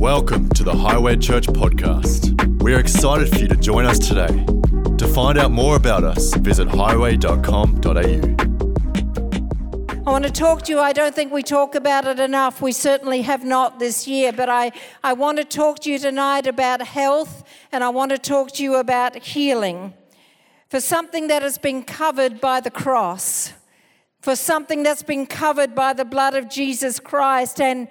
Welcome to the Highway Church podcast. We are excited for you to join us today. To find out more about us, visit highway.com.au. I want to talk to you. I don't think we talk about it enough. We certainly have not this year, but I, I want to talk to you tonight about health and I want to talk to you about healing. For something that has been covered by the cross, for something that's been covered by the blood of Jesus Christ, and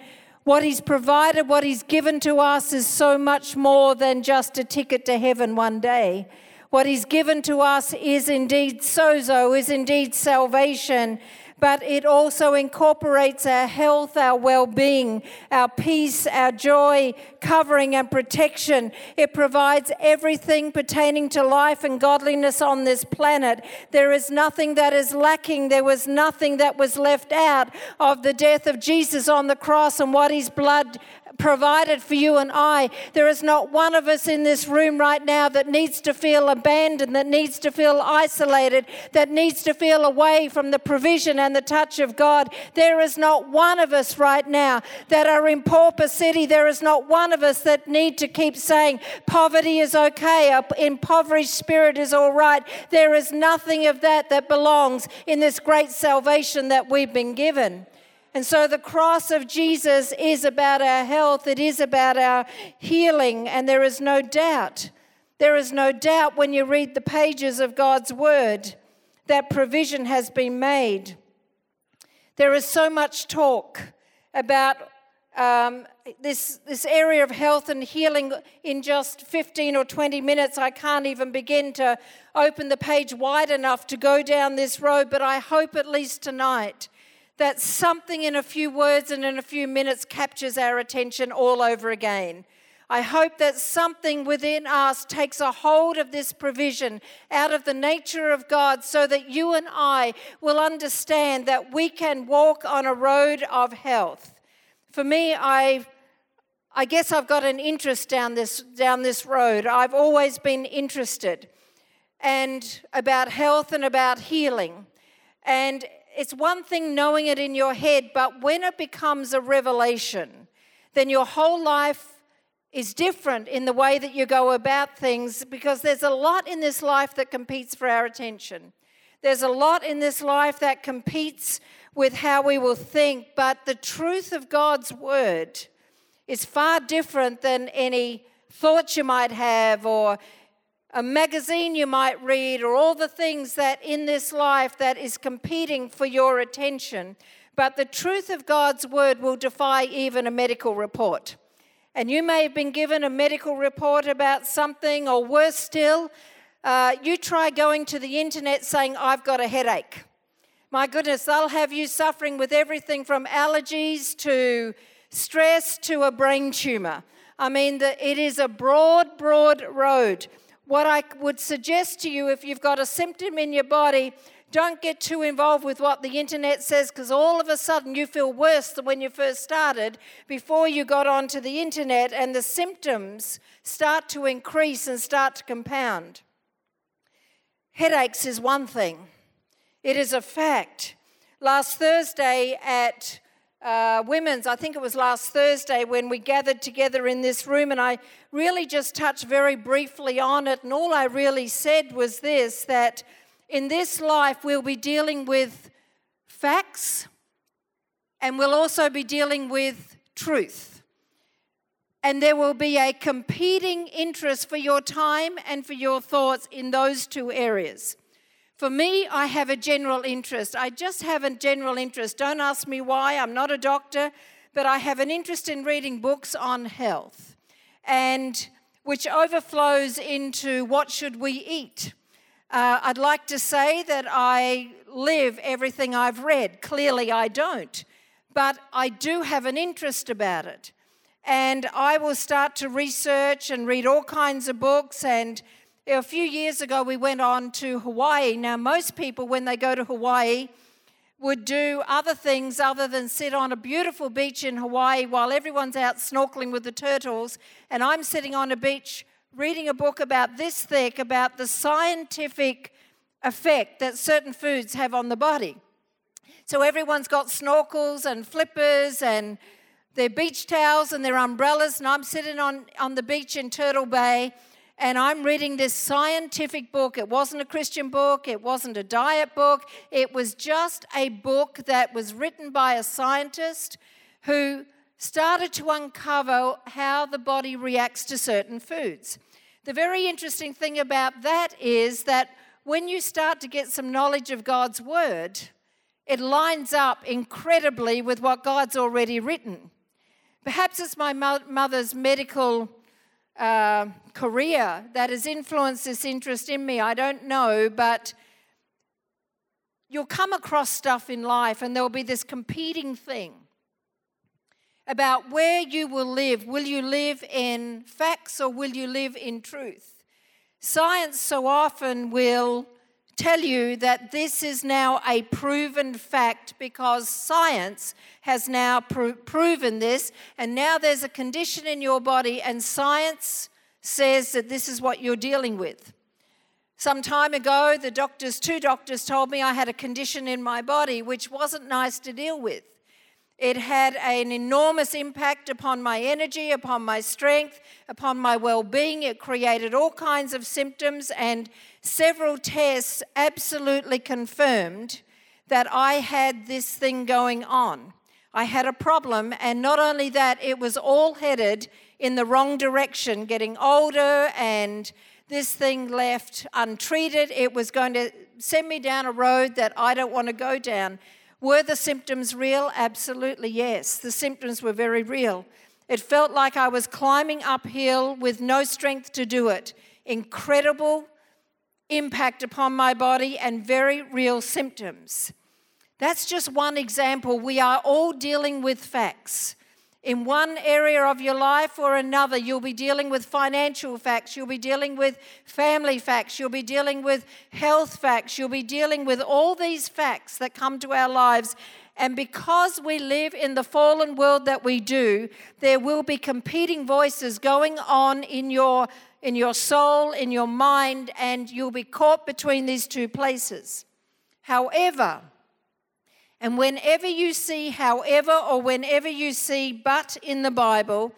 what He's provided, what He's given to us is so much more than just a ticket to heaven one day. What He's given to us is indeed sozo, is indeed salvation, but it also incorporates our health, our well being, our peace, our joy, covering and protection. It provides everything pertaining to life and godliness on this planet. There is nothing that is lacking. There was nothing that was left out of the death of Jesus on the cross and what his blood provided for you and I. There is not one of us in this room right now that needs to feel abandoned, that needs to feel isolated, that needs to feel away from the provision and the touch of God. There is not one of us right now that are in pauper city. There is not one of us that need to keep saying poverty is okay, a impoverished spirit is all right. There is nothing of that that belongs in this great salvation that we've been given. And so the cross of Jesus is about our health, it is about our healing, and there is no doubt, there is no doubt when you read the pages of God's word that provision has been made. There is so much talk about um, this, this area of health and healing in just 15 or 20 minutes. I can't even begin to open the page wide enough to go down this road, but I hope at least tonight that something in a few words and in a few minutes captures our attention all over again. I hope that something within us takes a hold of this provision out of the nature of God so that you and I will understand that we can walk on a road of health. For me, I I guess I've got an interest down this down this road. I've always been interested and about health and about healing. And it's one thing knowing it in your head, but when it becomes a revelation, then your whole life is different in the way that you go about things because there's a lot in this life that competes for our attention. There's a lot in this life that competes with how we will think, but the truth of God's word is far different than any thoughts you might have or a magazine you might read, or all the things that in this life that is competing for your attention. But the truth of God's word will defy even a medical report. And you may have been given a medical report about something, or worse still, uh, you try going to the internet saying, I've got a headache. My goodness, they'll have you suffering with everything from allergies to stress to a brain tumor. I mean, it is a broad, broad road what I would suggest to you if you've got a symptom in your body, don't get too involved with what the internet says because all of a sudden you feel worse than when you first started before you got onto the internet, and the symptoms start to increase and start to compound. Headaches is one thing, it is a fact. Last Thursday at uh, women's, I think it was last Thursday when we gathered together in this room, and I really just touched very briefly on it. And all I really said was this that in this life we'll be dealing with facts and we'll also be dealing with truth. And there will be a competing interest for your time and for your thoughts in those two areas. For me, I have a general interest. I just have a general interest. Don't ask me why. I'm not a doctor, but I have an interest in reading books on health, and which overflows into what should we eat. Uh, I'd like to say that I live everything I've read. Clearly, I don't, but I do have an interest about it. And I will start to research and read all kinds of books and a few years ago, we went on to Hawaii. Now, most people, when they go to Hawaii, would do other things other than sit on a beautiful beach in Hawaii while everyone's out snorkeling with the turtles. And I'm sitting on a beach reading a book about this thick about the scientific effect that certain foods have on the body. So everyone's got snorkels and flippers and their beach towels and their umbrellas, and I'm sitting on, on the beach in Turtle Bay and I'm reading this scientific book. It wasn't a Christian book, it wasn't a diet book, it was just a book that was written by a scientist who started to uncover how the body reacts to certain foods. The very interesting thing about that is that when you start to get some knowledge of God's word, it lines up incredibly with what God's already written. Perhaps it's my mother's medical uh, career that has influenced this interest in me. I don't know, but you'll come across stuff in life and there'll be this competing thing about where you will live. Will you live in facts or will you live in truth? Science so often will tell you that this is now a proven fact because science has now pro- proven this, and now there's a condition in your body, and science says that this is what you're dealing with. Some time ago, the doctors, two doctors, told me I had a condition in my body which wasn't nice to deal with. It had an enormous impact upon my energy, upon my strength, upon my well being. It created all kinds of symptoms, and several tests absolutely confirmed that I had this thing going on. I had a problem, and not only that, it was all headed in the wrong direction, getting older, and this thing left untreated. It was going to send me down a road that I don't want to go down. Were the symptoms real? Absolutely, yes. The symptoms were very real. It felt like I was climbing uphill with no strength to do it. Incredible impact upon my body and very real symptoms. That's just one example. We are all dealing with facts in one area of your life or another. You'll be dealing with financial facts, you'll be dealing with family facts, you'll be dealing with health facts, you'll be dealing with all these facts that come to our lives. And because we live in the fallen world that we do, there will be competing voices going on in your, in your soul, in your mind, and you'll be caught between these two places. However, and whenever you see however or whenever you see but in the Bible,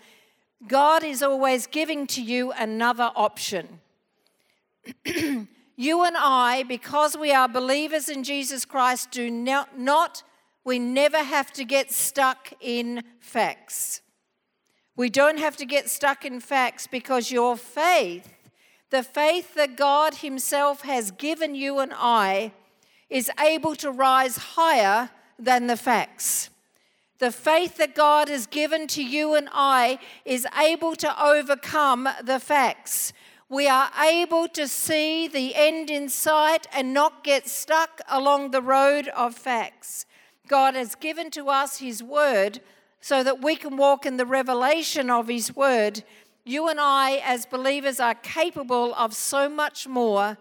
God is always giving to you another option. you and I, because we are believers in Jesus Christ, do not, not, we never have to get stuck in facts. We don't have to get stuck in facts because your faith, the faith that God Himself has given you and I, is able to rise higher than the facts. The faith that God has given to you and I is able to overcome the facts. We are able to see the end in sight and not get stuck along the road of facts. God has given to us His Word so that we can walk in the revelation of His Word. You and I, as believers, are capable of so much more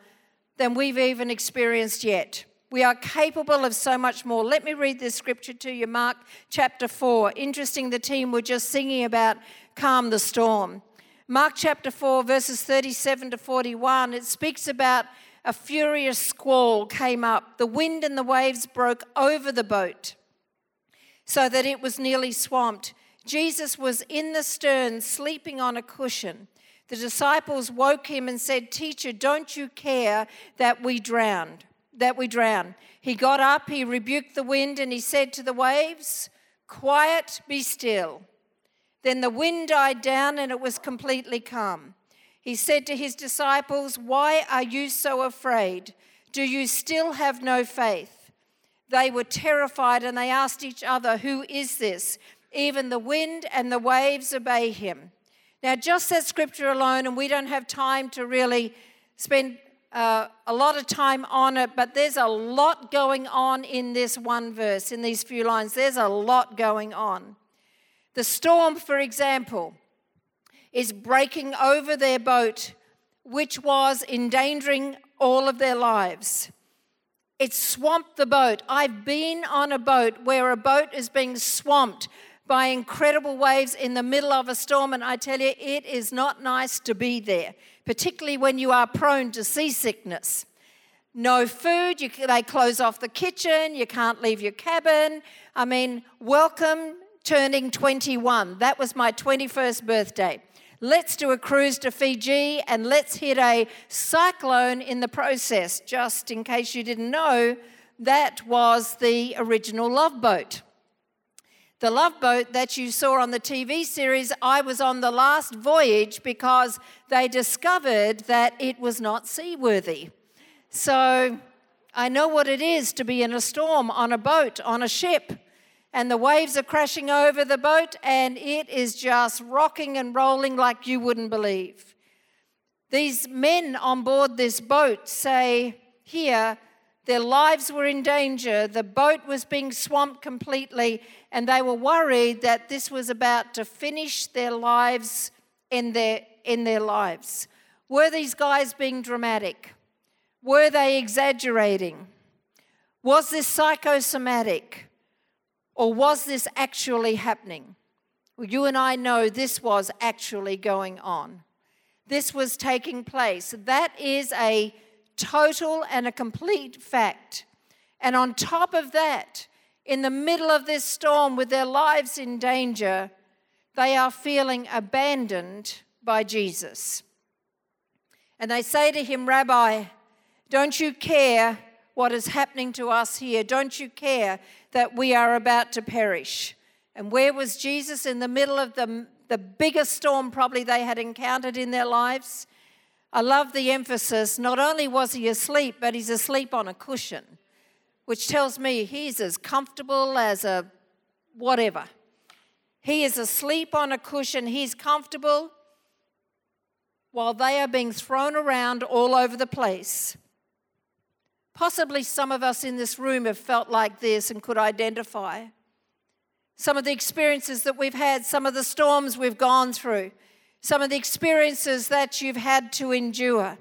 than we've even experienced yet. We are capable of so much more. Let me read this scripture to you, Mark chapter 4. Interesting, the team were just singing about Calm the Storm. Mark chapter 4, verses 37 to 41, it speaks about a furious squall came up. The wind and the waves broke over the boat so that it was nearly swamped. Jesus was in the stern, sleeping on a cushion. The disciples woke him and said, Teacher, don't you care that we drowned? that we drown. He got up, he rebuked the wind, and he said to the waves, Quiet, be still. Then the wind died down and it was completely calm. He said to his disciples, Why are you so afraid? Do you still have no faith? They were terrified and they asked each other, Who is this? Even the wind and the waves obey him. Now, just that scripture alone, and we don't have time to really spend uh, a lot of time on it, but there's a lot going on in this one verse, in these few lines. There's a lot going on. The storm, for example, is breaking over their boat, which was endangering all of their lives. It swamped the boat. I've been on a boat where a boat is being swamped by incredible waves in the middle of a storm, and I tell you, it is not nice to be there particularly when you are prone to seasickness. No food, you, they close off the kitchen, you can't leave your cabin. I mean, welcome turning 21. That was my 21st birthday. Let's do a cruise to Fiji and let's hit a cyclone in the process. Just in case you didn't know, that was the original Love Boat. The Love Boat that you saw on the TV series, I was on the last voyage because they discovered that it was not seaworthy. So I know what it is to be in a storm on a boat, on a ship, and the waves are crashing over the boat, and it is just rocking and rolling like you wouldn't believe. These men on board this boat say here, their lives were in danger. The boat was being swamped completely, and they were worried that this was about to finish their lives in their, in their lives. Were these guys being dramatic? Were they exaggerating? Was this psychosomatic? Or was this actually happening? Well, you and I know this was actually going on. This was taking place. That is a total and a complete fact. And on top of that, in the middle of this storm with their lives in danger, they are feeling abandoned by Jesus. And they say to him, Rabbi, don't you care what is happening to us here? Don't you care that we are about to perish? And where was Jesus in the middle of the, the biggest storm probably they had encountered in their lives? I love the emphasis. Not only was he asleep, but he's asleep on a cushion, which tells me he's as comfortable as a whatever. He is asleep on a cushion, he's comfortable while they are being thrown around all over the place. Possibly some of us in this room have felt like this and could identify. Some of the experiences that we've had, some of the storms we've gone through some of the experiences that you've had to endure,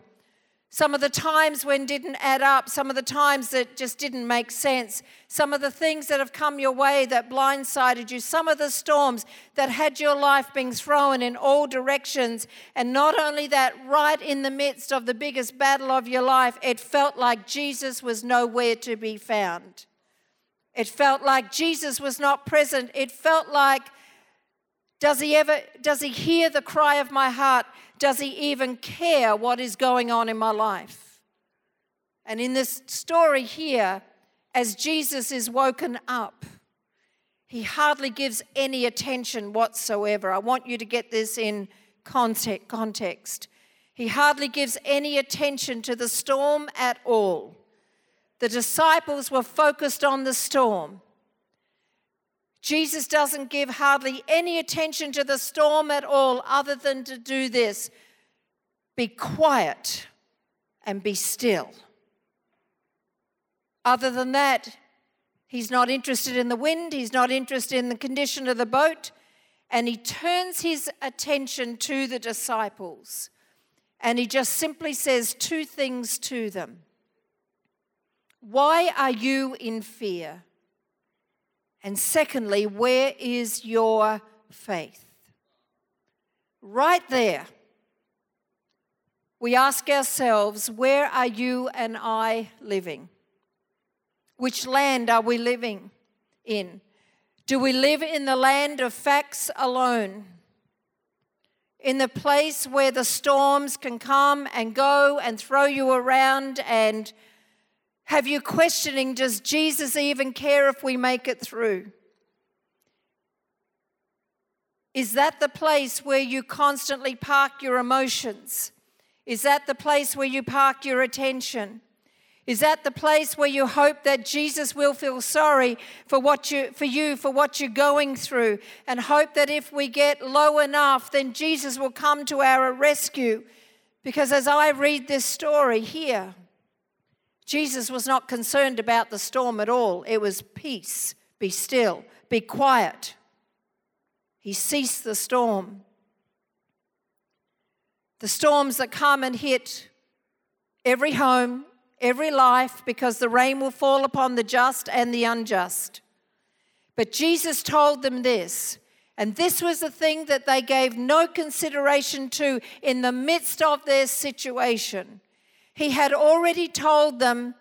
some of the times when didn't add up, some of the times that just didn't make sense, some of the things that have come your way that blindsided you, some of the storms that had your life being thrown in all directions. And not only that, right in the midst of the biggest battle of your life, it felt like Jesus was nowhere to be found. It felt like Jesus was not present. It felt like does he ever does he hear the cry of my heart? Does he even care what is going on in my life? And in this story here, as Jesus is woken up, he hardly gives any attention whatsoever. I want you to get this in context. He hardly gives any attention to the storm at all. The disciples were focused on the storm. Jesus doesn't give hardly any attention to the storm at all, other than to do this be quiet and be still. Other than that, he's not interested in the wind, he's not interested in the condition of the boat, and he turns his attention to the disciples and he just simply says two things to them Why are you in fear? And secondly, where is your faith? Right there, we ask ourselves, where are you and I living? Which land are we living in? Do we live in the land of facts alone? In the place where the storms can come and go and throw you around and have you questioning, does Jesus even care if we make it through? Is that the place where you constantly park your emotions? Is that the place where you park your attention? Is that the place where you hope that Jesus will feel sorry for what you for you for what you're going through and hope that if we get low enough then Jesus will come to our rescue? Because as I read this story here, Jesus was not concerned about the storm at all. It was peace, be still, be quiet. He ceased the storm. The storms that come and hit every home, every life, because the rain will fall upon the just and the unjust. But Jesus told them this, and this was the thing that they gave no consideration to in the midst of their situation. He had already told them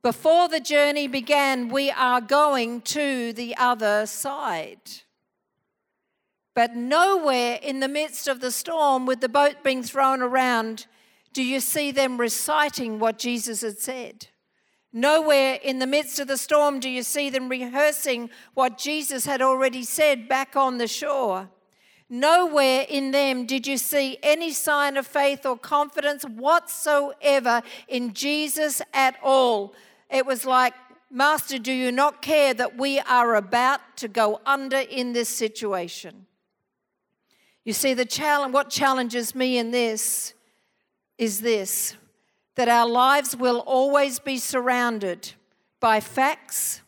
before the journey began, we are going to the other side. But nowhere in the midst of the storm, with the boat being thrown around, do you see them reciting what Jesus had said. Nowhere in the midst of the storm do you see them rehearsing what Jesus had already said back on the shore. Nowhere in them did you see any sign of faith or confidence whatsoever in Jesus at all. It was like, Master, do you not care that we are about to go under in this situation? You see, the challenge, what challenges me in this is this that our lives will always be surrounded by facts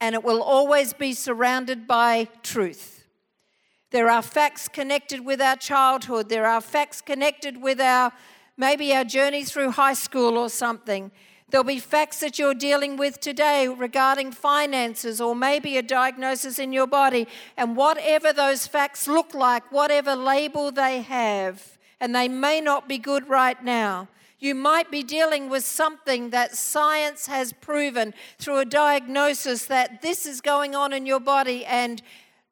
and it will always be surrounded by truth. There are facts connected with our childhood, there are facts connected with our maybe our journey through high school or something. There'll be facts that you're dealing with today regarding finances or maybe a diagnosis in your body. And whatever those facts look like, whatever label they have, and they may not be good right now, you might be dealing with something that science has proven through a diagnosis that this is going on in your body, and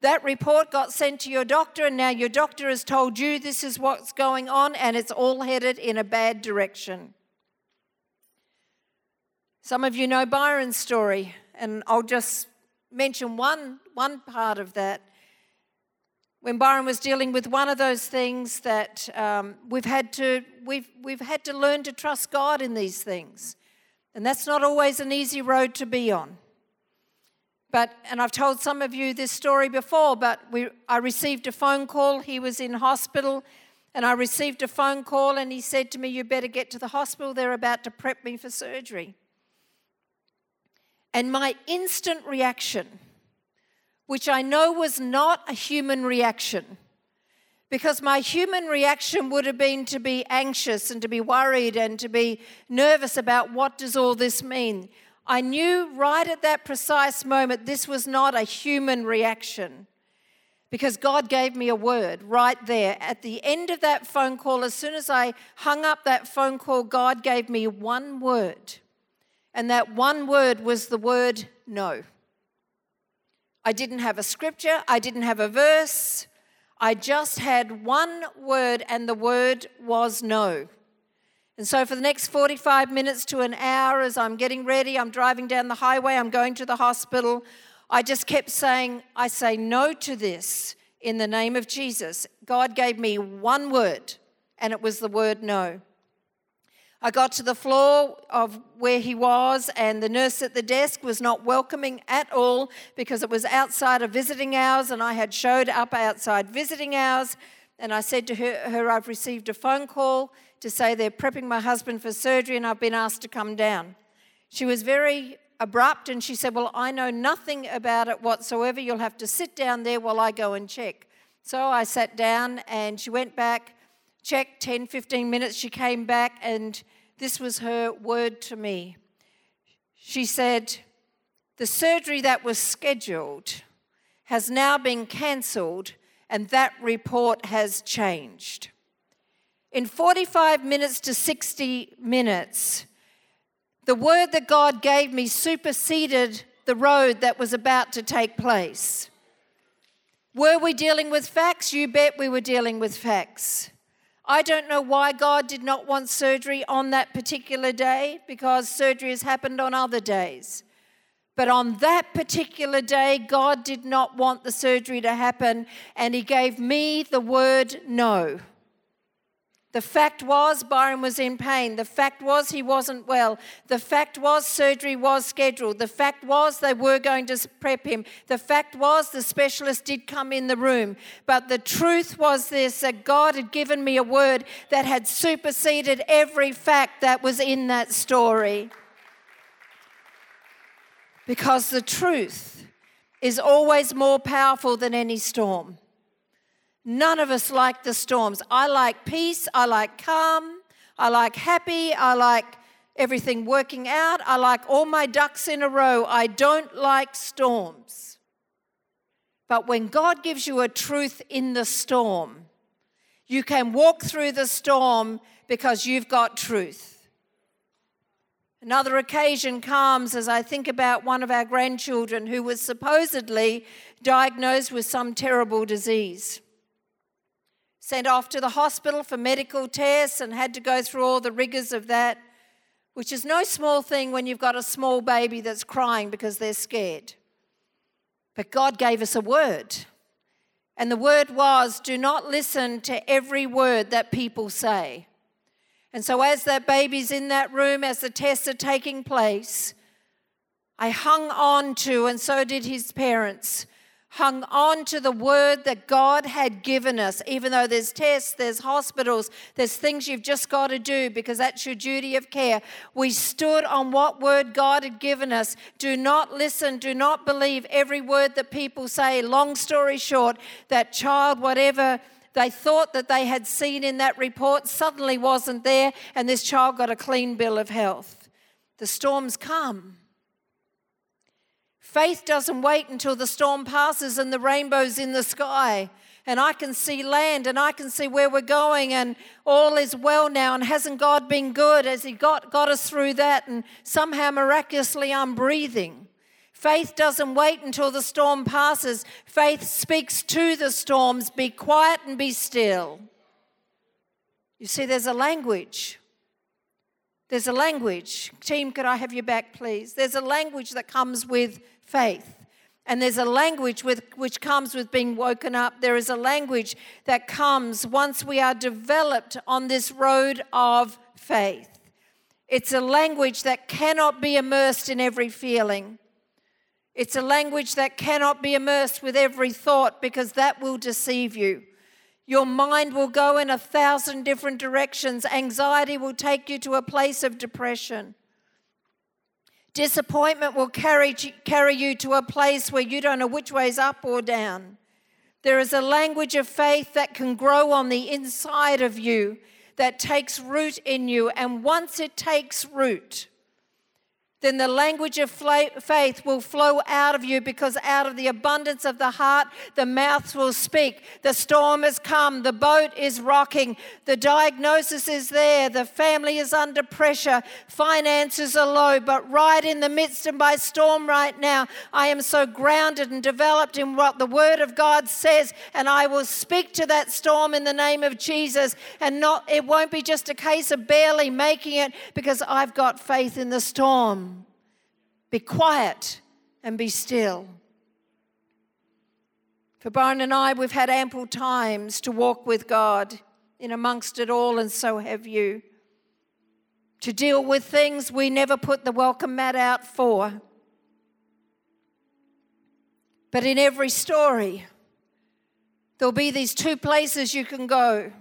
that report got sent to your doctor, and now your doctor has told you this is what's going on, and it's all headed in a bad direction. Some of you know Byron's story, and I'll just mention one, one part of that when Byron was dealing with one of those things that um, we've had to we've we've had to learn to trust God in these things, and that's not always an easy road to be on. But and I've told some of you this story before, but we I received a phone call. He was in hospital, and I received a phone call, and he said to me, "You better get to the hospital. They're about to prep me for surgery." And my instant reaction which I know was not a human reaction. Because my human reaction would have been to be anxious and to be worried and to be nervous about what does all this mean. I knew right at that precise moment this was not a human reaction because God gave me a word right there. At the end of that phone call, as soon as I hung up that phone call, God gave me one word. And that one word was the word no. I didn't have a scripture, I didn't have a verse. I just had one word, and the word was no. And so, for the next 45 minutes to an hour, as I'm getting ready, I'm driving down the highway, I'm going to the hospital, I just kept saying, I say no to this in the name of Jesus. God gave me one word, and it was the word no. I got to the floor of where he was, and the nurse at the desk was not welcoming at all because it was outside of visiting hours, and I had showed up outside visiting hours. And I said to her, her, I've received a phone call to say they're prepping my husband for surgery, and I've been asked to come down. She was very abrupt, and she said, Well, I know nothing about it whatsoever. You'll have to sit down there while I go and check. So I sat down, and she went back checked 10, 15 minutes. She came back, and this was her word to me. She said, The surgery that was scheduled has now been cancelled, and that report has changed. In 45 minutes to 60 minutes, the word that God gave me superseded the road that was about to take place. Were we dealing with facts? You bet we were dealing with facts. I don't know why God did not want surgery on that particular day because surgery has happened on other days. But on that particular day, God did not want the surgery to happen, and He gave me the word no. The fact was, Byron was in pain. The fact was, he wasn't well. The fact was, surgery was scheduled. The fact was, they were going to prep him. The fact was, the specialist did come in the room. But the truth was this that God had given me a word that had superseded every fact that was in that story. Because the truth is always more powerful than any storm. None of us like the storms. I like peace. I like calm. I like happy. I like everything working out. I like all my ducks in a row. I don't like storms. But when God gives you a truth in the storm, you can walk through the storm because you've got truth. Another occasion comes as I think about one of our grandchildren who was supposedly diagnosed with some terrible disease. Sent off to the hospital for medical tests and had to go through all the rigors of that, which is no small thing when you've got a small baby that's crying because they're scared. But God gave us a word. And the word was do not listen to every word that people say. And so, as that baby's in that room, as the tests are taking place, I hung on to, and so did his parents, hung on to the word that God had given us, even though there's tests, there's hospitals, there's things you've just got to do because that's your duty of care. We stood on what word God had given us. Do not listen, do not believe every word that people say. Long story short, that child, whatever they thought that they had seen in that report suddenly wasn't there, and this child got a clean bill of health. The storms come. Faith doesn't wait until the storm passes and the rainbow's in the sky and I can see land and I can see where we're going and all is well now. And hasn't God been good as He got, got us through that? And somehow miraculously I'm breathing. Faith doesn't wait until the storm passes. Faith speaks to the storms be quiet and be still. You see, there's a language. There's a language. Team, could I have you back, please? There's a language that comes with faith. And there's a language with, which comes with being woken up. There is a language that comes once we are developed on this road of faith. It's a language that cannot be immersed in every feeling. It's a language that cannot be immersed with every thought because that will deceive you. Your mind will go in a thousand different directions. Anxiety will take you to a place of depression. Disappointment will carry, carry you to a place where you don't know which way is up or down. There is a language of faith that can grow on the inside of you, that takes root in you. And once it takes root, then the language of faith will flow out of you because out of the abundance of the heart, the mouth will speak. The storm has come, the boat is rocking, the diagnosis is there, the family is under pressure, finances are low, but right in the midst of my storm right now, I am so grounded and developed in what the Word of God says, and I will speak to that storm in the name of Jesus. And not, it won't be just a case of barely making it because I've got faith in the storm. Be quiet and be still. For Byron and I, we've had ample times to walk with God in amongst it all, and so have you. To deal with things we never put the welcome mat out for. But in every story, there'll be these two places you can go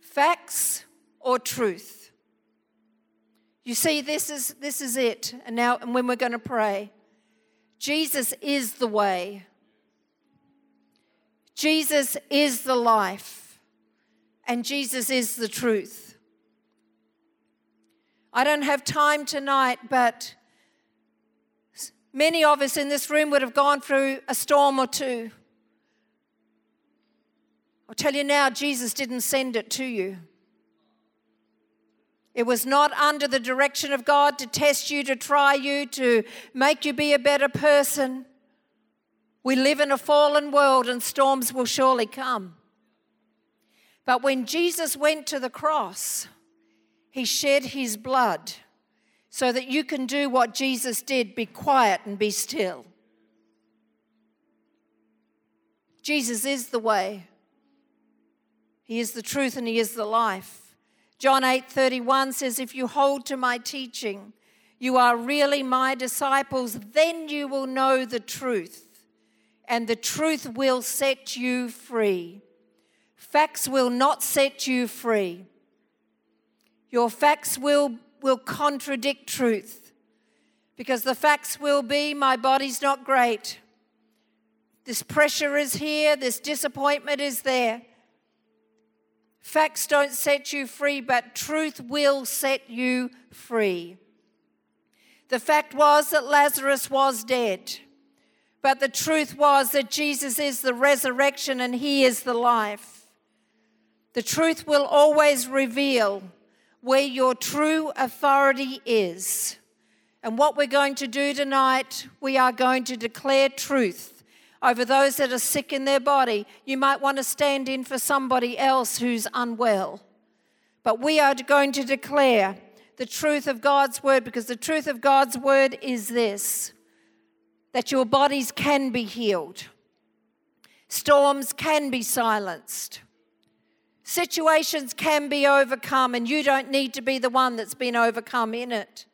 facts or truth. You see, this is, this is it. And now, and when we're going to pray, Jesus is the way, Jesus is the life, and Jesus is the truth. I don't have time tonight, but many of us in this room would have gone through a storm or two. I'll tell you now, Jesus didn't send it to you. It was not under the direction of God to test you, to try you, to make you be a better person. We live in a fallen world and storms will surely come. But when Jesus went to the cross, he shed his blood so that you can do what Jesus did be quiet and be still. Jesus is the way, He is the truth, and He is the life. John 8:31 says if you hold to my teaching, you are really my disciples, then you will know the truth, and the truth will set you free. Facts will not set you free. Your facts will, will contradict truth because the facts will be my body's not great. This pressure is here, this disappointment is there. Facts don't set you free, but truth will set you free. The fact was that Lazarus was dead, but the truth was that Jesus is the resurrection and he is the life. The truth will always reveal where your true authority is. And what we're going to do tonight, we are going to declare truth over those that are sick in their body. You might want to stand in for somebody else who's unwell. But we are going to declare the truth of God's word because the truth of God's word is this that your bodies can be healed, storms can be silenced. Situations can be overcome, and you don't need to be the one that's been overcome in it.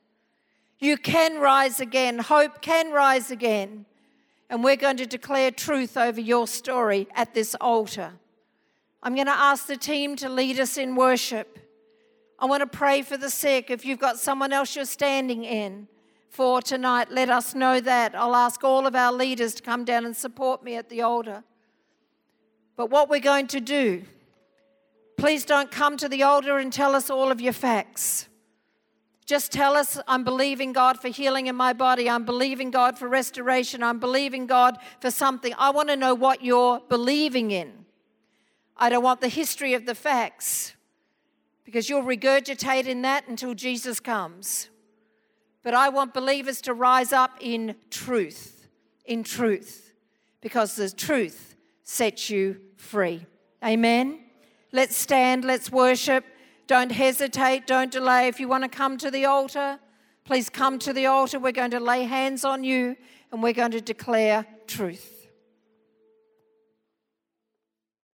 You can rise again. Hope can rise again. And we're going to declare truth over your story at this altar. I'm going to ask the team to lead us in worship. I want to pray for the sick. If you've got someone else you're standing in for tonight, let us know that. I'll ask all of our leaders to come down and support me at the altar. But what we're going to do, please don't come to the altar and tell us all of your facts. Just tell us, I'm believing God for healing in my body. I'm believing God for restoration. I'm believing God for something. I want to know what you're believing in. I don't want the history of the facts because you'll regurgitate in that until Jesus comes. But I want believers to rise up in truth, in truth, because the truth sets you free. Amen. Let's stand, let's worship. Don't hesitate, don't delay. If you want to come to the altar, please come to the altar. We're going to lay hands on you and we're going to declare truth.